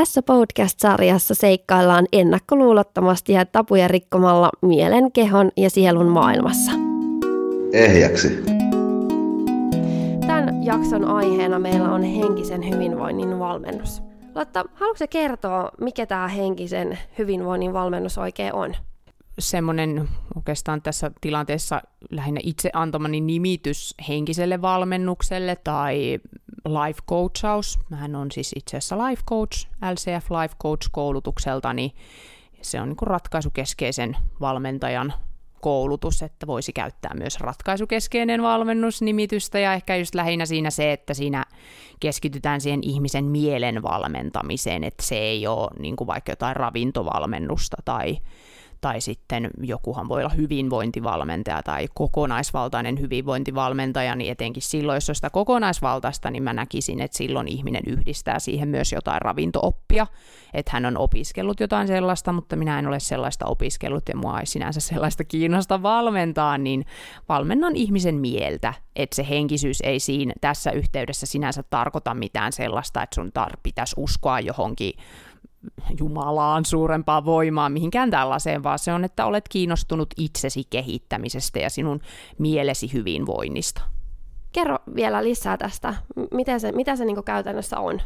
Tässä podcast-sarjassa seikkaillaan ennakkoluulottomasti ja tapuja rikkomalla mielen, kehon ja sielun maailmassa. Ehjäksi. Tämän jakson aiheena meillä on henkisen hyvinvoinnin valmennus. Lotta, haluatko kertoa, mikä tämä henkisen hyvinvoinnin valmennus oikein on? Semmoinen oikeastaan tässä tilanteessa lähinnä itse antamani nimitys henkiselle valmennukselle tai life coachaus. Mähän on siis itse asiassa life coach, LCF life coach koulutukseltani. Se on niin ratkaisukeskeisen valmentajan koulutus, että voisi käyttää myös ratkaisukeskeinen valmennusnimitystä ja ehkä just lähinnä siinä se, että siinä keskitytään siihen ihmisen mielen valmentamiseen, että se ei ole niin kuin vaikka jotain ravintovalmennusta tai tai sitten jokuhan voi olla hyvinvointivalmentaja tai kokonaisvaltainen hyvinvointivalmentaja, niin etenkin silloin, jos on sitä kokonaisvaltaista, niin mä näkisin, että silloin ihminen yhdistää siihen myös jotain ravintooppia, että hän on opiskellut jotain sellaista, mutta minä en ole sellaista opiskellut ja mua ei sinänsä sellaista kiinnosta valmentaa, niin valmennan ihmisen mieltä, että se henkisyys ei siinä tässä yhteydessä sinänsä tarkoita mitään sellaista, että sun tar- pitäisi uskoa johonkin Jumalaan suurempaa voimaa mihinkään tällaiseen, vaan se on, että olet kiinnostunut itsesi kehittämisestä ja sinun mielesi hyvinvoinnista. Kerro vielä lisää tästä. Miten se, mitä se niin käytännössä on?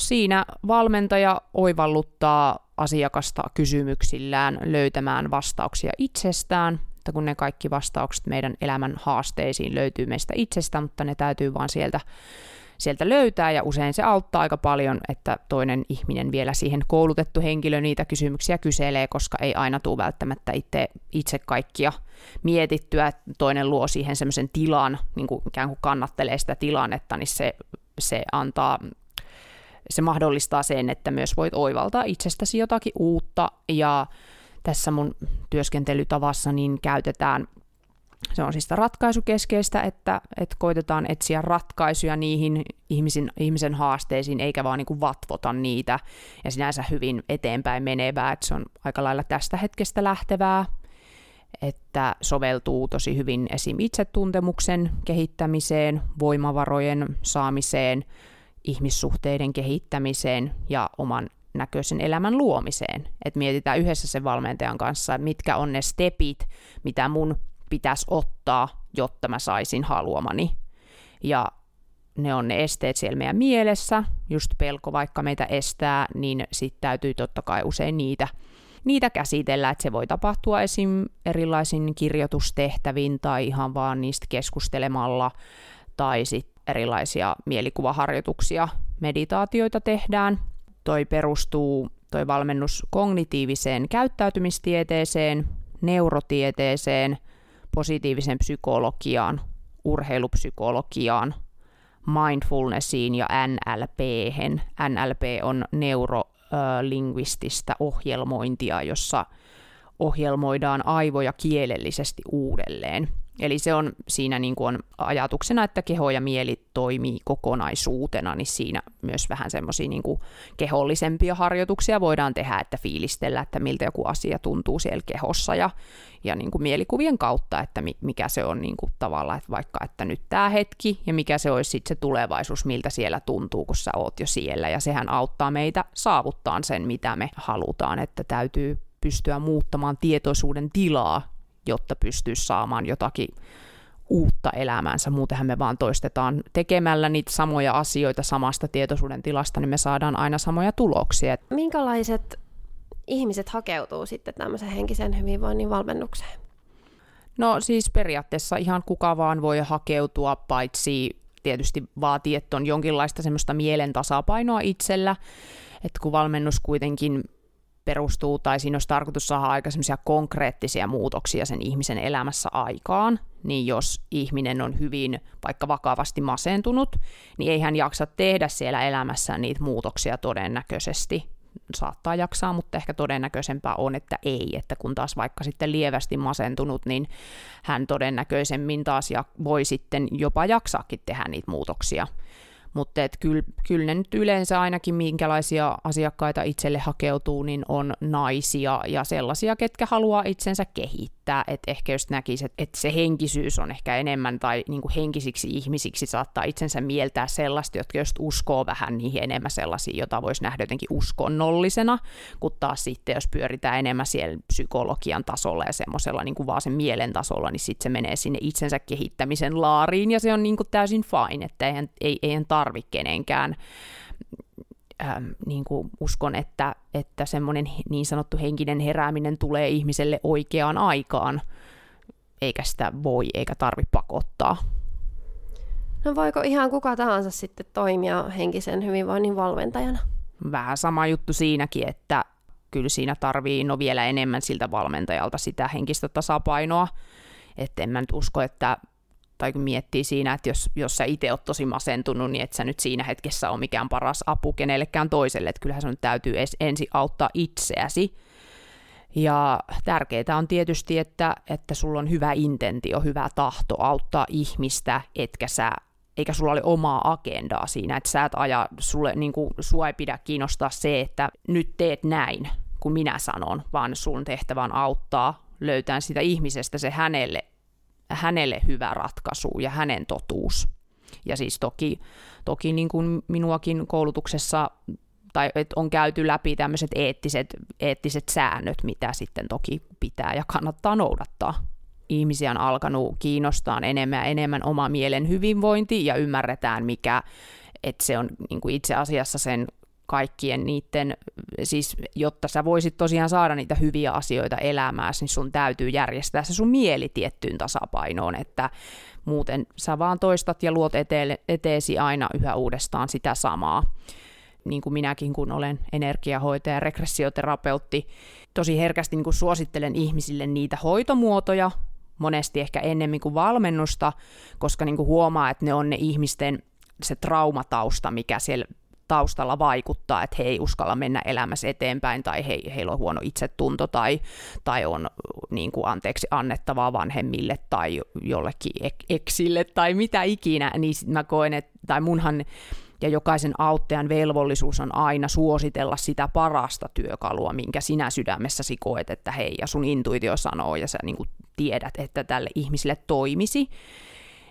Siinä valmentaja oivalluttaa asiakasta kysymyksillään löytämään vastauksia itsestään, että kun ne kaikki vastaukset meidän elämän haasteisiin löytyy meistä itsestä, mutta ne täytyy vaan sieltä sieltä löytää ja usein se auttaa aika paljon, että toinen ihminen vielä siihen koulutettu henkilö niitä kysymyksiä kyselee, koska ei aina tule välttämättä itse, itse kaikkia mietittyä. Toinen luo siihen semmoisen tilan, niin kuin ikään kuin kannattelee sitä tilannetta, niin se, se antaa se mahdollistaa sen, että myös voit oivaltaa itsestäsi jotakin uutta ja tässä mun työskentelytavassa niin käytetään se on siis ratkaisukeskeistä, että, että koitetaan etsiä ratkaisuja niihin ihmisen, ihmisen haasteisiin, eikä vaan niin kuin vatvota niitä, ja sinänsä hyvin eteenpäin menevää, että se on aika lailla tästä hetkestä lähtevää, että soveltuu tosi hyvin esim. itsetuntemuksen kehittämiseen, voimavarojen saamiseen, ihmissuhteiden kehittämiseen ja oman näköisen elämän luomiseen. Että mietitään yhdessä sen valmentajan kanssa, mitkä on ne stepit, mitä mun pitäisi ottaa, jotta mä saisin haluamani. Ja ne on ne esteet siellä meidän mielessä, just pelko vaikka meitä estää, niin sitten täytyy totta kai usein niitä, niitä käsitellä, että se voi tapahtua esim. erilaisin kirjoitustehtävin tai ihan vaan niistä keskustelemalla, tai sitten erilaisia mielikuvaharjoituksia, meditaatioita tehdään. Toi perustuu toi valmennus kognitiiviseen käyttäytymistieteeseen, neurotieteeseen – positiivisen psykologiaan, urheilupsykologiaan, mindfulnessiin ja NLP. NLP on neurolingvististä ohjelmointia, jossa ohjelmoidaan aivoja kielellisesti uudelleen. Eli se on siinä niin kuin on ajatuksena, että keho ja mieli toimii kokonaisuutena, niin siinä myös vähän semmoisia niin kehollisempia harjoituksia voidaan tehdä, että fiilistellä, että miltä joku asia tuntuu siellä kehossa ja, ja niin kuin mielikuvien kautta, että mikä se on niin kuin tavallaan, että vaikka että nyt tämä hetki ja mikä se olisi sitten se tulevaisuus, miltä siellä tuntuu, kun sä oot jo siellä. Ja sehän auttaa meitä saavuttaa sen, mitä me halutaan, että täytyy pystyä muuttamaan tietoisuuden tilaa jotta pystyisi saamaan jotakin uutta elämäänsä. Muutenhan me vaan toistetaan tekemällä niitä samoja asioita samasta tietoisuuden tilasta, niin me saadaan aina samoja tuloksia. Minkälaiset ihmiset hakeutuu sitten tämmöisen henkisen hyvinvoinnin valmennukseen? No siis periaatteessa ihan kuka vaan voi hakeutua, paitsi tietysti vaatii, että on jonkinlaista semmoista mielen tasapainoa itsellä, että kun valmennus kuitenkin perustuu, tai siinä olisi tarkoitus saada aika konkreettisia muutoksia sen ihmisen elämässä aikaan, niin jos ihminen on hyvin vaikka vakavasti masentunut, niin ei hän jaksa tehdä siellä elämässä niitä muutoksia todennäköisesti. Saattaa jaksaa, mutta ehkä todennäköisempää on, että ei, että kun taas vaikka sitten lievästi masentunut, niin hän todennäköisemmin taas voi sitten jopa jaksaakin tehdä niitä muutoksia. Mutta kyllä, kyl ne nyt yleensä ainakin minkälaisia asiakkaita itselle hakeutuu, niin on naisia ja sellaisia, ketkä haluaa itsensä kehittää. Et ehkä just näkisi, että et se henkisyys on ehkä enemmän tai niinku henkisiksi ihmisiksi saattaa itsensä mieltää sellaista, jotka just uskoo vähän niihin enemmän sellaisia, jota voisi nähdä jotenkin uskonnollisena, kun taas sitten jos pyöritään enemmän siellä psykologian tasolla ja semmoisella niinku vaan sen mielen tasolla, niin sitten se menee sinne itsensä kehittämisen laariin ja se on niinku täysin fine, että eihän, ei, eihän tarvi kenenkään ähm, niin kuin uskon, että, että semmoinen niin sanottu henkinen herääminen tulee ihmiselle oikeaan aikaan, eikä sitä voi eikä tarvi pakottaa. No voiko ihan kuka tahansa sitten toimia henkisen hyvinvoinnin valmentajana? Vähän sama juttu siinäkin, että kyllä siinä tarvii no vielä enemmän siltä valmentajalta sitä henkistä tasapainoa. Että en mä nyt usko, että tai kun miettii siinä, että jos, jos sä itse oot tosi masentunut, niin et sä nyt siinä hetkessä ole mikään paras apu kenellekään toiselle, että kyllähän sun täytyy ensin auttaa itseäsi. Ja tärkeää on tietysti, että, että sulla on hyvä intentio, hyvä tahto auttaa ihmistä, etkä sä eikä sulla ole omaa agendaa siinä, että sä et aja, sulle, niin kuin, sua ei pidä kiinnostaa se, että nyt teet näin, kun minä sanon, vaan sun tehtävä on auttaa löytää sitä ihmisestä se hänelle hänelle hyvä ratkaisu ja hänen totuus. Ja siis toki, toki niin kuin minuakin koulutuksessa tai että on käyty läpi tämmöiset eettiset, eettiset säännöt, mitä sitten toki pitää ja kannattaa noudattaa. Ihmisiä on alkanut kiinnostaa enemmän ja enemmän oma mielen hyvinvointi ja ymmärretään, mikä, että se on niin kuin itse asiassa sen kaikkien niiden, siis jotta sä voisit tosiaan saada niitä hyviä asioita elämääsi, niin sun täytyy järjestää se sun mieli tiettyyn tasapainoon, että muuten sä vaan toistat ja luot eteesi aina yhä uudestaan sitä samaa. Niin kuin minäkin, kun olen energiahoitaja ja regressioterapeutti, tosi herkästi niin kuin suosittelen ihmisille niitä hoitomuotoja, monesti ehkä ennemmin kuin valmennusta, koska niin kuin huomaa, että ne on ne ihmisten se traumatausta, mikä siellä taustalla vaikuttaa, että he ei uskalla mennä elämässä eteenpäin tai he, heillä on huono itsetunto tai, tai on niin kuin anteeksi annettavaa vanhemmille tai jollekin eksille tai mitä ikinä, niin mä koen, että, tai munhan ja jokaisen auttajan velvollisuus on aina suositella sitä parasta työkalua, minkä sinä sydämessäsi koet, että hei, ja sun intuitio sanoo, ja sä niin kuin tiedät, että tälle ihmiselle toimisi,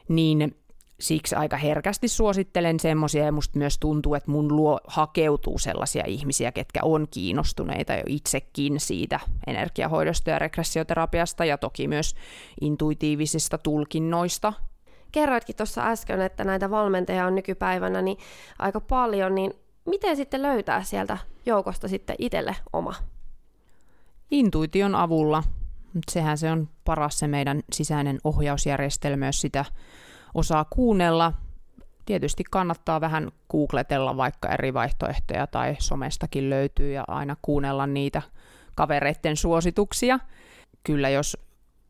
niin siksi aika herkästi suosittelen semmoisia ja musta myös tuntuu, että mun luo hakeutuu sellaisia ihmisiä, ketkä on kiinnostuneita jo itsekin siitä energiahoidosta ja regressioterapiasta ja toki myös intuitiivisista tulkinnoista. Kerroitkin tuossa äsken, että näitä valmentajia on nykypäivänä niin aika paljon, niin miten sitten löytää sieltä joukosta sitten itselle oma? Intuition avulla. Sehän se on paras se meidän sisäinen ohjausjärjestelmä, jos sitä osaa kuunnella. Tietysti kannattaa vähän googletella vaikka eri vaihtoehtoja tai somestakin löytyy ja aina kuunnella niitä kavereiden suosituksia. Kyllä jos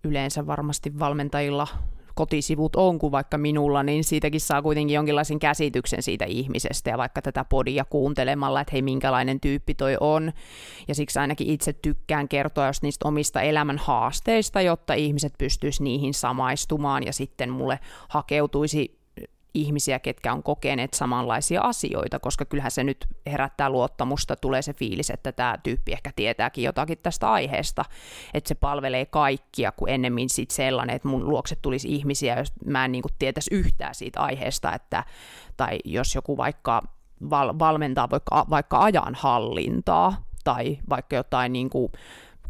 yleensä varmasti valmentajilla kotisivut on kuin vaikka minulla, niin siitäkin saa kuitenkin jonkinlaisen käsityksen siitä ihmisestä ja vaikka tätä podia kuuntelemalla, että hei minkälainen tyyppi toi on. Ja siksi ainakin itse tykkään kertoa jos niistä omista elämän haasteista, jotta ihmiset pystyisivät niihin samaistumaan ja sitten mulle hakeutuisi ihmisiä, ketkä on kokeneet samanlaisia asioita, koska kyllähän se nyt herättää luottamusta, tulee se fiilis, että tämä tyyppi ehkä tietääkin jotakin tästä aiheesta, että se palvelee kaikkia, kuin ennemmin sit sellainen, että mun luokse tulisi ihmisiä, jos mä en niin tietäisi yhtään siitä aiheesta, että, tai jos joku vaikka val- valmentaa vaikka, vaikka ajan hallintaa, tai vaikka jotain niin kuin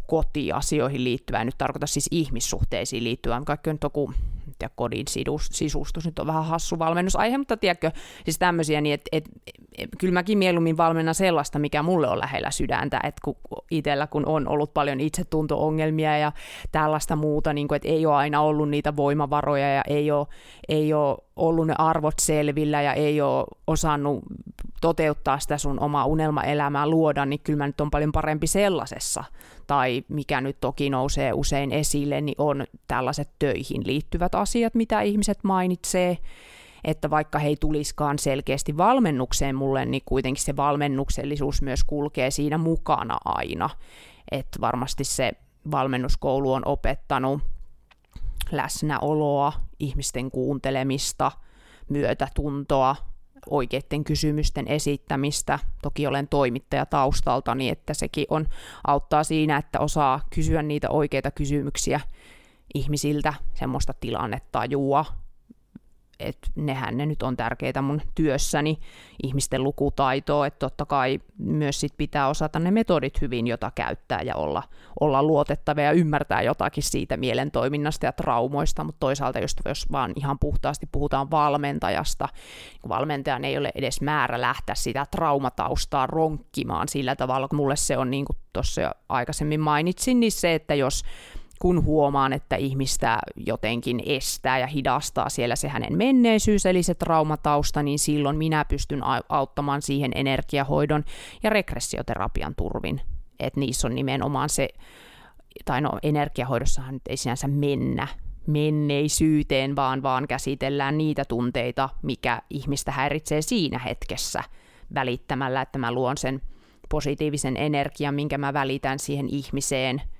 kotiasioihin liittyvää, nyt tarkoita siis ihmissuhteisiin liittyvää, kaikki on toku ja kodin sisustus nyt on vähän hassu valmennusaihe, mutta tiedätkö, siis tämmöisiä, niin että et, et, kyllä mäkin mieluummin valmennan sellaista, mikä mulle on lähellä sydäntä, että kun itsellä kun on ollut paljon itsetunto-ongelmia ja tällaista muuta, niin kuin, että ei ole aina ollut niitä voimavaroja ja ei ole, ei ole ollut ne arvot selvillä ja ei ole osannut toteuttaa sitä sun omaa unelmaelämää luoda, niin kyllä mä nyt on paljon parempi sellaisessa. Tai mikä nyt toki nousee usein esille, niin on tällaiset töihin liittyvät asiat, mitä ihmiset mainitsee, että vaikka he ei tuliskaan selkeästi valmennukseen mulle, niin kuitenkin se valmennuksellisuus myös kulkee siinä mukana aina. Että varmasti se valmennuskoulu on opettanut läsnäoloa, ihmisten kuuntelemista, myötätuntoa, oikeiden kysymysten esittämistä. Toki olen toimittaja taustalta, niin että sekin on, auttaa siinä, että osaa kysyä niitä oikeita kysymyksiä ihmisiltä, semmoista tilannetajua, että nehän ne nyt on tärkeitä mun työssäni, ihmisten lukutaitoa, että totta kai myös sit pitää osata ne metodit hyvin, jota käyttää ja olla, olla luotettava ja ymmärtää jotakin siitä mielentoiminnasta ja traumoista, mutta toisaalta just jos vaan ihan puhtaasti puhutaan valmentajasta, niin valmentajan ei ole edes määrä lähteä sitä traumataustaa ronkkimaan sillä tavalla, kun mulle se on niin kuin tuossa jo aikaisemmin mainitsin, niin se, että jos kun huomaan, että ihmistä jotenkin estää ja hidastaa siellä se hänen menneisyys, eli se traumatausta, niin silloin minä pystyn auttamaan siihen energiahoidon ja regressioterapian turvin. Että niissä on nimenomaan se, tai no energiahoidossahan nyt ei sinänsä mennä menneisyyteen, vaan vaan käsitellään niitä tunteita, mikä ihmistä häiritsee siinä hetkessä välittämällä, että mä luon sen positiivisen energian, minkä mä välitän siihen ihmiseen –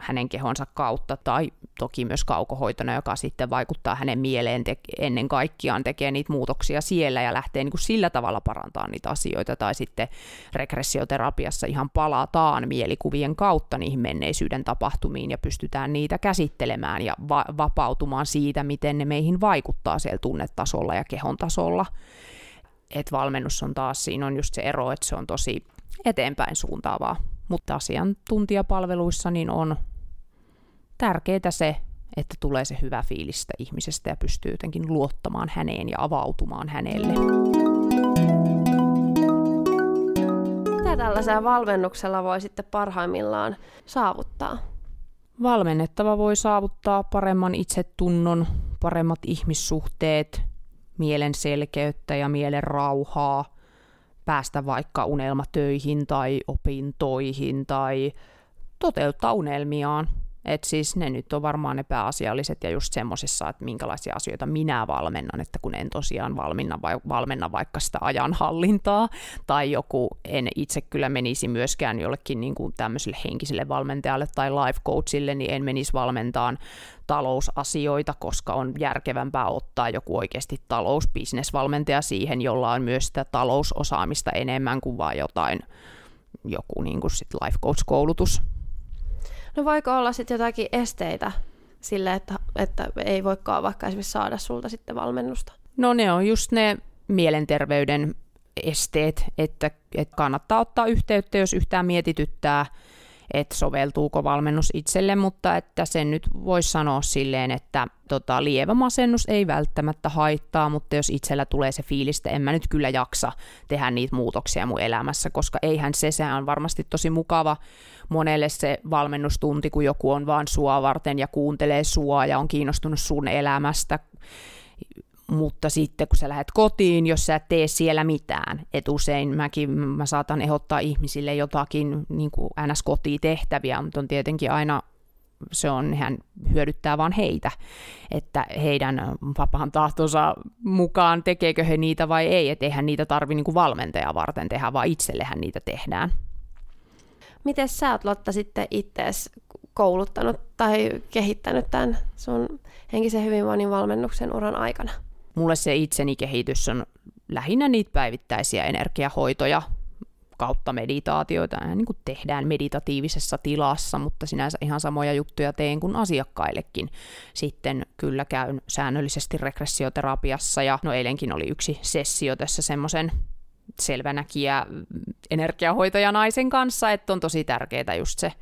hänen kehonsa kautta tai toki myös kaukohoitona, joka sitten vaikuttaa hänen mieleen te- ennen kaikkiaan, tekee niitä muutoksia siellä ja lähtee niin kuin sillä tavalla parantaa niitä asioita tai sitten regressioterapiassa ihan palataan mielikuvien kautta niihin menneisyyden tapahtumiin ja pystytään niitä käsittelemään ja va- vapautumaan siitä, miten ne meihin vaikuttaa siellä tunnetasolla ja kehon tasolla. Et valmennus on taas, siinä on just se ero, että se on tosi eteenpäin suuntaavaa mutta asiantuntijapalveluissa niin on tärkeää se, että tulee se hyvä fiilistä ihmisestä ja pystyy jotenkin luottamaan häneen ja avautumaan hänelle. Mitä tällaisella valmennuksella voi sitten parhaimmillaan saavuttaa? Valmennettava voi saavuttaa paremman itsetunnon, paremmat ihmissuhteet, mielen selkeyttä ja mielen rauhaa – päästä vaikka unelmatöihin tai opintoihin tai toteuttaa unelmiaan. Et siis ne nyt on varmaan ne pääasialliset ja just semmosissa, että minkälaisia asioita minä valmennan, että kun en tosiaan valmenna, vai, valmenna vaikka sitä ajanhallintaa. Tai joku, en itse kyllä menisi myöskään jollekin niin kuin tämmöiselle henkiselle valmentajalle tai life coachille, niin en menisi valmentaan talousasioita, koska on järkevämpää ottaa joku oikeasti talousbisnesvalmentaja siihen, jolla on myös sitä talousosaamista enemmän kuin vain jotain joku niin kuin sit life coach-koulutus No voiko olla sitten jotakin esteitä sille, että, että ei voikaan vaikka esimerkiksi saada sulta sitten valmennusta? No ne on just ne mielenterveyden esteet, että, että kannattaa ottaa yhteyttä, jos yhtään mietityttää – että soveltuuko valmennus itselle, mutta että sen nyt voisi sanoa silleen, että tota, lievä masennus ei välttämättä haittaa, mutta jos itsellä tulee se fiilis, että en mä nyt kyllä jaksa tehdä niitä muutoksia mun elämässä, koska eihän se, sehän on varmasti tosi mukava monelle se valmennustunti, kun joku on vaan sua varten ja kuuntelee sua ja on kiinnostunut sun elämästä, mutta sitten kun sä lähdet kotiin, jos sä et tee siellä mitään, että usein mäkin mä saatan ehdottaa ihmisille jotakin niin kuin NS-kotitehtäviä, mutta on tietenkin aina se on, hän hyödyttää vaan heitä, että heidän vapaan tahtonsa mukaan tekeekö he niitä vai ei, että eihän niitä tarvi niin valmentaja varten tehdä, vaan itsellehän niitä tehdään. Miten sä oot Lotta sitten itseäsi kouluttanut tai kehittänyt tämän sun henkisen hyvinvoinnin valmennuksen uran aikana? Mulle se itseni kehitys on lähinnä niitä päivittäisiä energiahoitoja kautta meditaatioita. Ja niin kuin tehdään meditatiivisessa tilassa, mutta sinänsä ihan samoja juttuja teen kuin asiakkaillekin. Sitten kyllä käyn säännöllisesti regressioterapiassa ja no eilenkin oli yksi sessio tässä semmoisen selvänäkijä energiahoitajanaisen kanssa, että on tosi tärkeää just se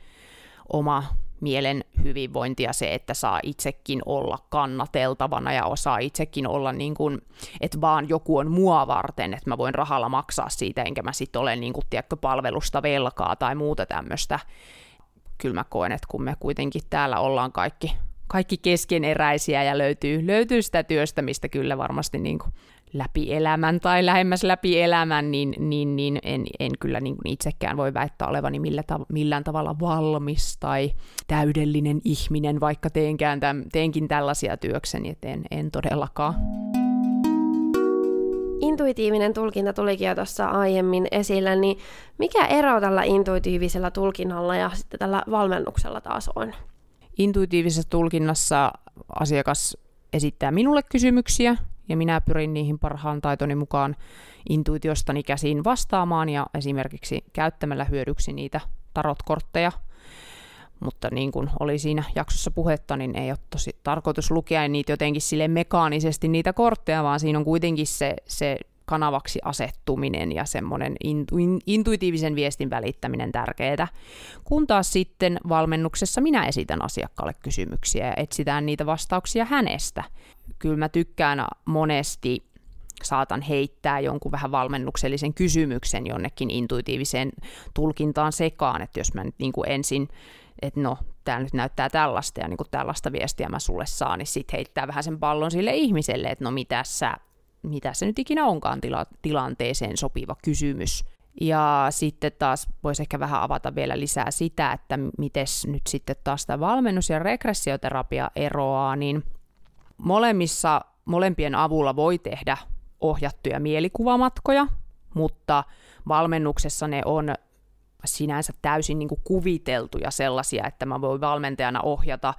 oma mielen hyvinvointi ja se, että saa itsekin olla kannateltavana ja osaa itsekin olla niin kuin, että vaan joku on mua varten, että mä voin rahalla maksaa siitä, enkä mä sitten ole niin kuin, tiedätkö, palvelusta velkaa tai muuta tämmöistä. Kyllä mä koen, että kun me kuitenkin täällä ollaan kaikki, kaikki keskeneräisiä ja löytyy, löytyy sitä työstämistä kyllä varmasti niin kuin läpi elämän tai lähemmäs läpi elämän, niin, niin, niin en, en kyllä niin kuin itsekään voi väittää olevani millä tav- millään tavalla valmis tai täydellinen ihminen, vaikka teenkään täm, teenkin tällaisia työkseni, että en, en todellakaan. Intuitiivinen tulkinta tulikin jo tuossa aiemmin esille, niin mikä ero tällä intuitiivisella tulkinnalla ja sitten tällä valmennuksella taas on? Intuitiivisessa tulkinnassa asiakas esittää minulle kysymyksiä, ja minä pyrin niihin parhaan taitoni mukaan intuitiostani käsiin vastaamaan ja esimerkiksi käyttämällä hyödyksi niitä tarotkortteja. Mutta niin kuin oli siinä jaksossa puhetta, niin ei ole tosi tarkoitus lukea niitä jotenkin sille mekaanisesti niitä kortteja, vaan siinä on kuitenkin se, se kanavaksi asettuminen ja semmoinen intu, intuitiivisen viestin välittäminen tärkeää. Kun taas sitten valmennuksessa minä esitän asiakkaalle kysymyksiä ja etsitään niitä vastauksia hänestä. Kyllä mä tykkään monesti saatan heittää jonkun vähän valmennuksellisen kysymyksen jonnekin intuitiiviseen tulkintaan sekaan, että jos mä nyt niin kuin ensin että no, tämä nyt näyttää tällaista ja niin kuin tällaista viestiä mä sulle saan, niin sitten heittää vähän sen pallon sille ihmiselle, että no mitä sä mitä se nyt ikinä onkaan tila- tilanteeseen sopiva kysymys. Ja sitten taas voisi ehkä vähän avata vielä lisää sitä, että miten nyt sitten taas tämä valmennus- ja regressioterapia eroaa, niin molemmissa, molempien avulla voi tehdä ohjattuja mielikuvamatkoja, mutta valmennuksessa ne on sinänsä täysin niin kuin kuviteltuja sellaisia, että mä voin valmentajana ohjata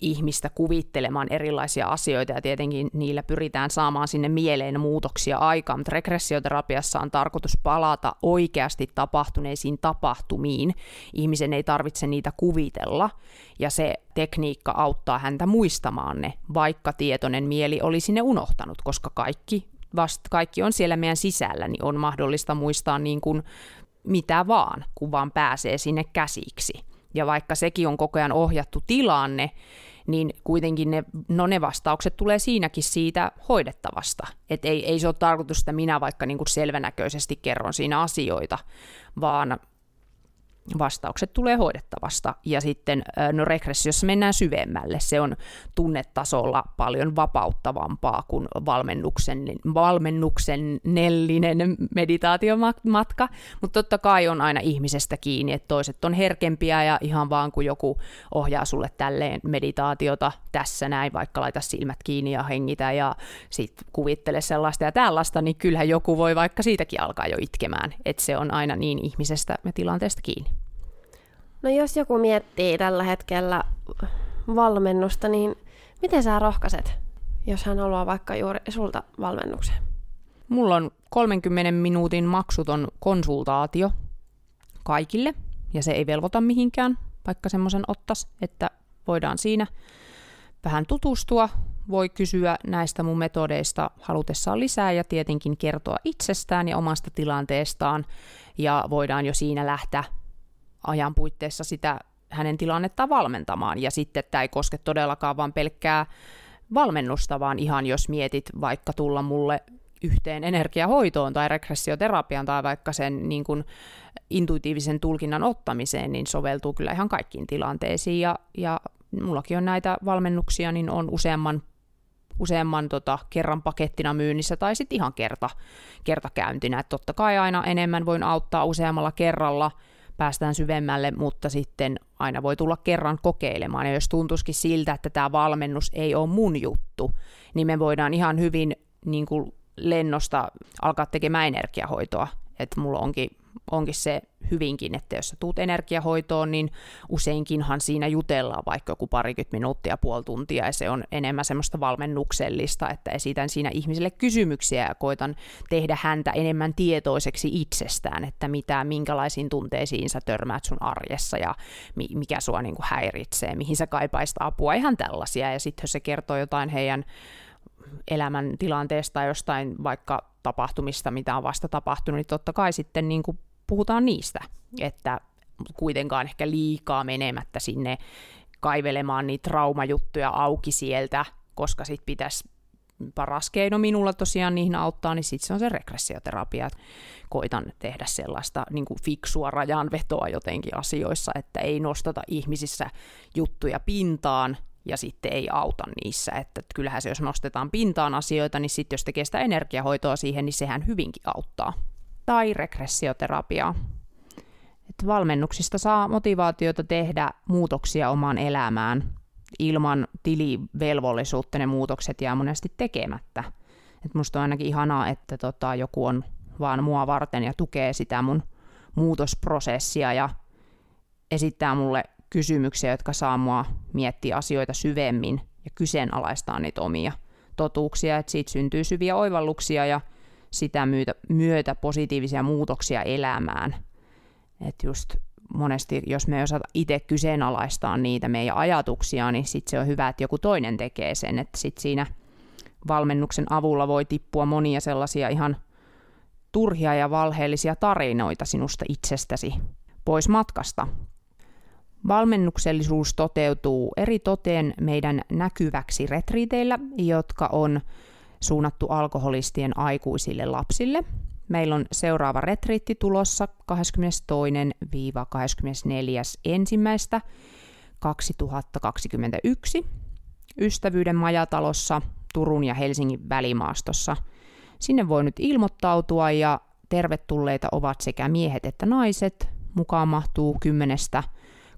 ihmistä kuvittelemaan erilaisia asioita ja tietenkin niillä pyritään saamaan sinne mieleen muutoksia aikaan, mutta regressioterapiassa on tarkoitus palata oikeasti tapahtuneisiin tapahtumiin. Ihmisen ei tarvitse niitä kuvitella ja se tekniikka auttaa häntä muistamaan ne, vaikka tietoinen mieli olisi ne unohtanut, koska kaikki, vast, kaikki on siellä meidän sisällä, niin on mahdollista muistaa niin kuin mitä vaan, kun vaan pääsee sinne käsiksi. Ja vaikka sekin on koko ajan ohjattu tilanne, niin kuitenkin ne, no ne vastaukset tulee siinäkin siitä hoidettavasta. Et ei, ei se ole tarkoitus, että minä vaikka niin selvänäköisesti kerron siinä asioita, vaan vastaukset tulee hoidettavasta. Ja sitten no regressiossa mennään syvemmälle. Se on tunnetasolla paljon vapauttavampaa kuin valmennuksen, valmennuksen nellinen meditaatiomatka, mutta totta kai on aina ihmisestä kiinni, että toiset on herkempiä ja ihan vaan kun joku ohjaa sulle tälleen meditaatiota tässä näin, vaikka laita silmät kiinni ja hengitä ja sitten kuvittele sellaista ja tällaista, niin kyllähän joku voi vaikka siitäkin alkaa jo itkemään, että se on aina niin ihmisestä ja tilanteesta kiinni. No jos joku miettii tällä hetkellä valmennusta, niin miten sä rohkaiset, jos hän haluaa vaikka juuri sulta valmennukseen? Mulla on 30 minuutin maksuton konsultaatio kaikille, ja se ei velvoita mihinkään, vaikka semmoisen ottas, että voidaan siinä vähän tutustua, voi kysyä näistä mun metodeista halutessaan lisää ja tietenkin kertoa itsestään ja omasta tilanteestaan, ja voidaan jo siinä lähteä ajan puitteissa sitä hänen tilannettaan valmentamaan. Ja sitten tämä ei koske todellakaan vain pelkkää valmennusta, vaan ihan jos mietit vaikka tulla mulle yhteen energiahoitoon tai regressioterapian tai vaikka sen niin kuin intuitiivisen tulkinnan ottamiseen, niin soveltuu kyllä ihan kaikkiin tilanteisiin. Ja, ja mullakin on näitä valmennuksia, niin on useamman, useamman tota, kerran pakettina myynnissä tai sitten ihan kerta, kertakäyntinä. Et totta kai aina enemmän voin auttaa useammalla kerralla – päästään syvemmälle, mutta sitten aina voi tulla kerran kokeilemaan. Ja jos tuntuisikin siltä, että tämä valmennus ei ole mun juttu, niin me voidaan ihan hyvin niin kuin lennosta alkaa tekemään energiahoitoa. Että mulla onkin onkin se hyvinkin, että jos sä tuut energiahoitoon, niin useinkinhan siinä jutellaan vaikka joku parikymmentä minuuttia, puoli tuntia, ja se on enemmän semmoista valmennuksellista, että esitän siinä ihmiselle kysymyksiä ja koitan tehdä häntä enemmän tietoiseksi itsestään, että mitä, minkälaisiin tunteisiin sä törmäät sun arjessa ja mikä sua niin kuin häiritsee, mihin sä kaipaista apua, ihan tällaisia, ja sitten jos se kertoo jotain heidän elämäntilanteesta jostain vaikka tapahtumista, mitä on vasta tapahtunut, niin totta kai sitten niin kuin puhutaan niistä, että kuitenkaan ehkä liikaa menemättä sinne kaivelemaan niitä traumajuttuja auki sieltä, koska sitten pitäisi paras keino minulla tosiaan niihin auttaa, niin sitten se on se regressioterapia. Koitan tehdä sellaista niin kuin fiksua rajanvetoa jotenkin asioissa, että ei nostata ihmisissä juttuja pintaan, ja sitten ei auta niissä. Että kyllähän se, jos nostetaan pintaan asioita, niin sitten jos tekee sitä energiahoitoa siihen, niin sehän hyvinkin auttaa. Tai regressioterapiaa. Että valmennuksista saa motivaatiota tehdä muutoksia omaan elämään. Ilman tilivelvollisuutta ne muutokset jää monesti tekemättä. Et musta on ainakin ihanaa, että tota, joku on vaan mua varten ja tukee sitä mun muutosprosessia ja esittää mulle kysymyksiä, jotka saa mua miettiä asioita syvemmin ja kyseenalaistaa niitä omia totuuksia, että siitä syntyy syviä oivalluksia ja sitä myötä, myötä positiivisia muutoksia elämään. Että just monesti, jos me ei osata itse kyseenalaistaa niitä meidän ajatuksia, niin sitten se on hyvä, että joku toinen tekee sen. Että sitten siinä valmennuksen avulla voi tippua monia sellaisia ihan turhia ja valheellisia tarinoita sinusta itsestäsi pois matkasta. Valmennuksellisuus toteutuu eri toteen meidän näkyväksi retriiteillä, jotka on suunnattu alkoholistien aikuisille lapsille. Meillä on seuraava retriitti tulossa 22-24. 2021 Ystävyyden majatalossa Turun ja Helsingin välimaastossa. Sinne voi nyt ilmoittautua ja tervetulleita ovat sekä miehet että naiset. Mukaan mahtuu kymmenestä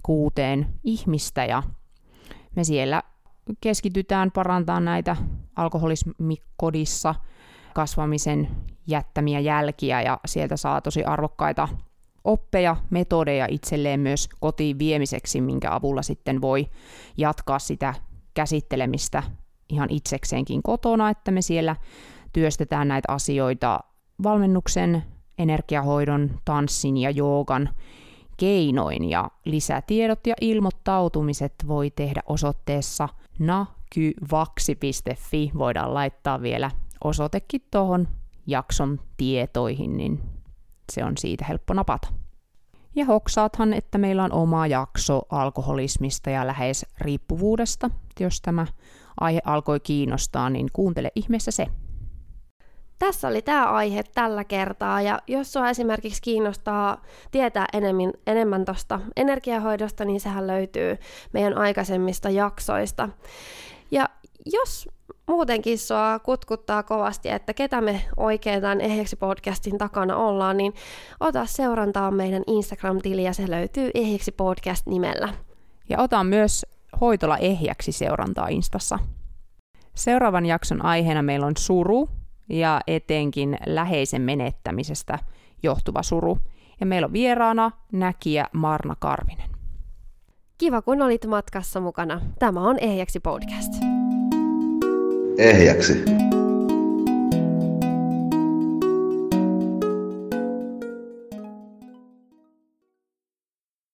kuuteen ihmistä ja me siellä keskitytään parantamaan näitä alkoholismikodissa kasvamisen jättämiä jälkiä ja sieltä saa tosi arvokkaita oppeja, metodeja itselleen myös kotiin viemiseksi, minkä avulla sitten voi jatkaa sitä käsittelemistä ihan itsekseenkin kotona, että me siellä työstetään näitä asioita valmennuksen, energiahoidon, tanssin ja joogan keinoin ja lisätiedot ja ilmoittautumiset voi tehdä osoitteessa nakyvaksi.fi. Voidaan laittaa vielä osoitekin tuohon jakson tietoihin, niin se on siitä helppo napata. Ja hoksaathan, että meillä on oma jakso alkoholismista ja lähes riippuvuudesta. Jos tämä aihe alkoi kiinnostaa, niin kuuntele ihmeessä se. Tässä oli tämä aihe tällä kertaa, ja jos sinua esimerkiksi kiinnostaa tietää enemmän, enemmän tuosta energiahoidosta, niin sehän löytyy meidän aikaisemmista jaksoista. Ja jos muutenkin sua kutkuttaa kovasti, että ketä me oikein tämän Ehjeksi podcastin takana ollaan, niin ota seurantaa meidän Instagram-tili ja se löytyy Ehjeksi podcast nimellä. Ja ota myös Hoitola Ehjäksi seurantaa Instassa. Seuraavan jakson aiheena meillä on suru ja etenkin läheisen menettämisestä johtuva suru. Ja meillä on vieraana näkijä Marna Karvinen. Kiva, kun olit matkassa mukana. Tämä on Ehjäksi podcast. Ehjäksi.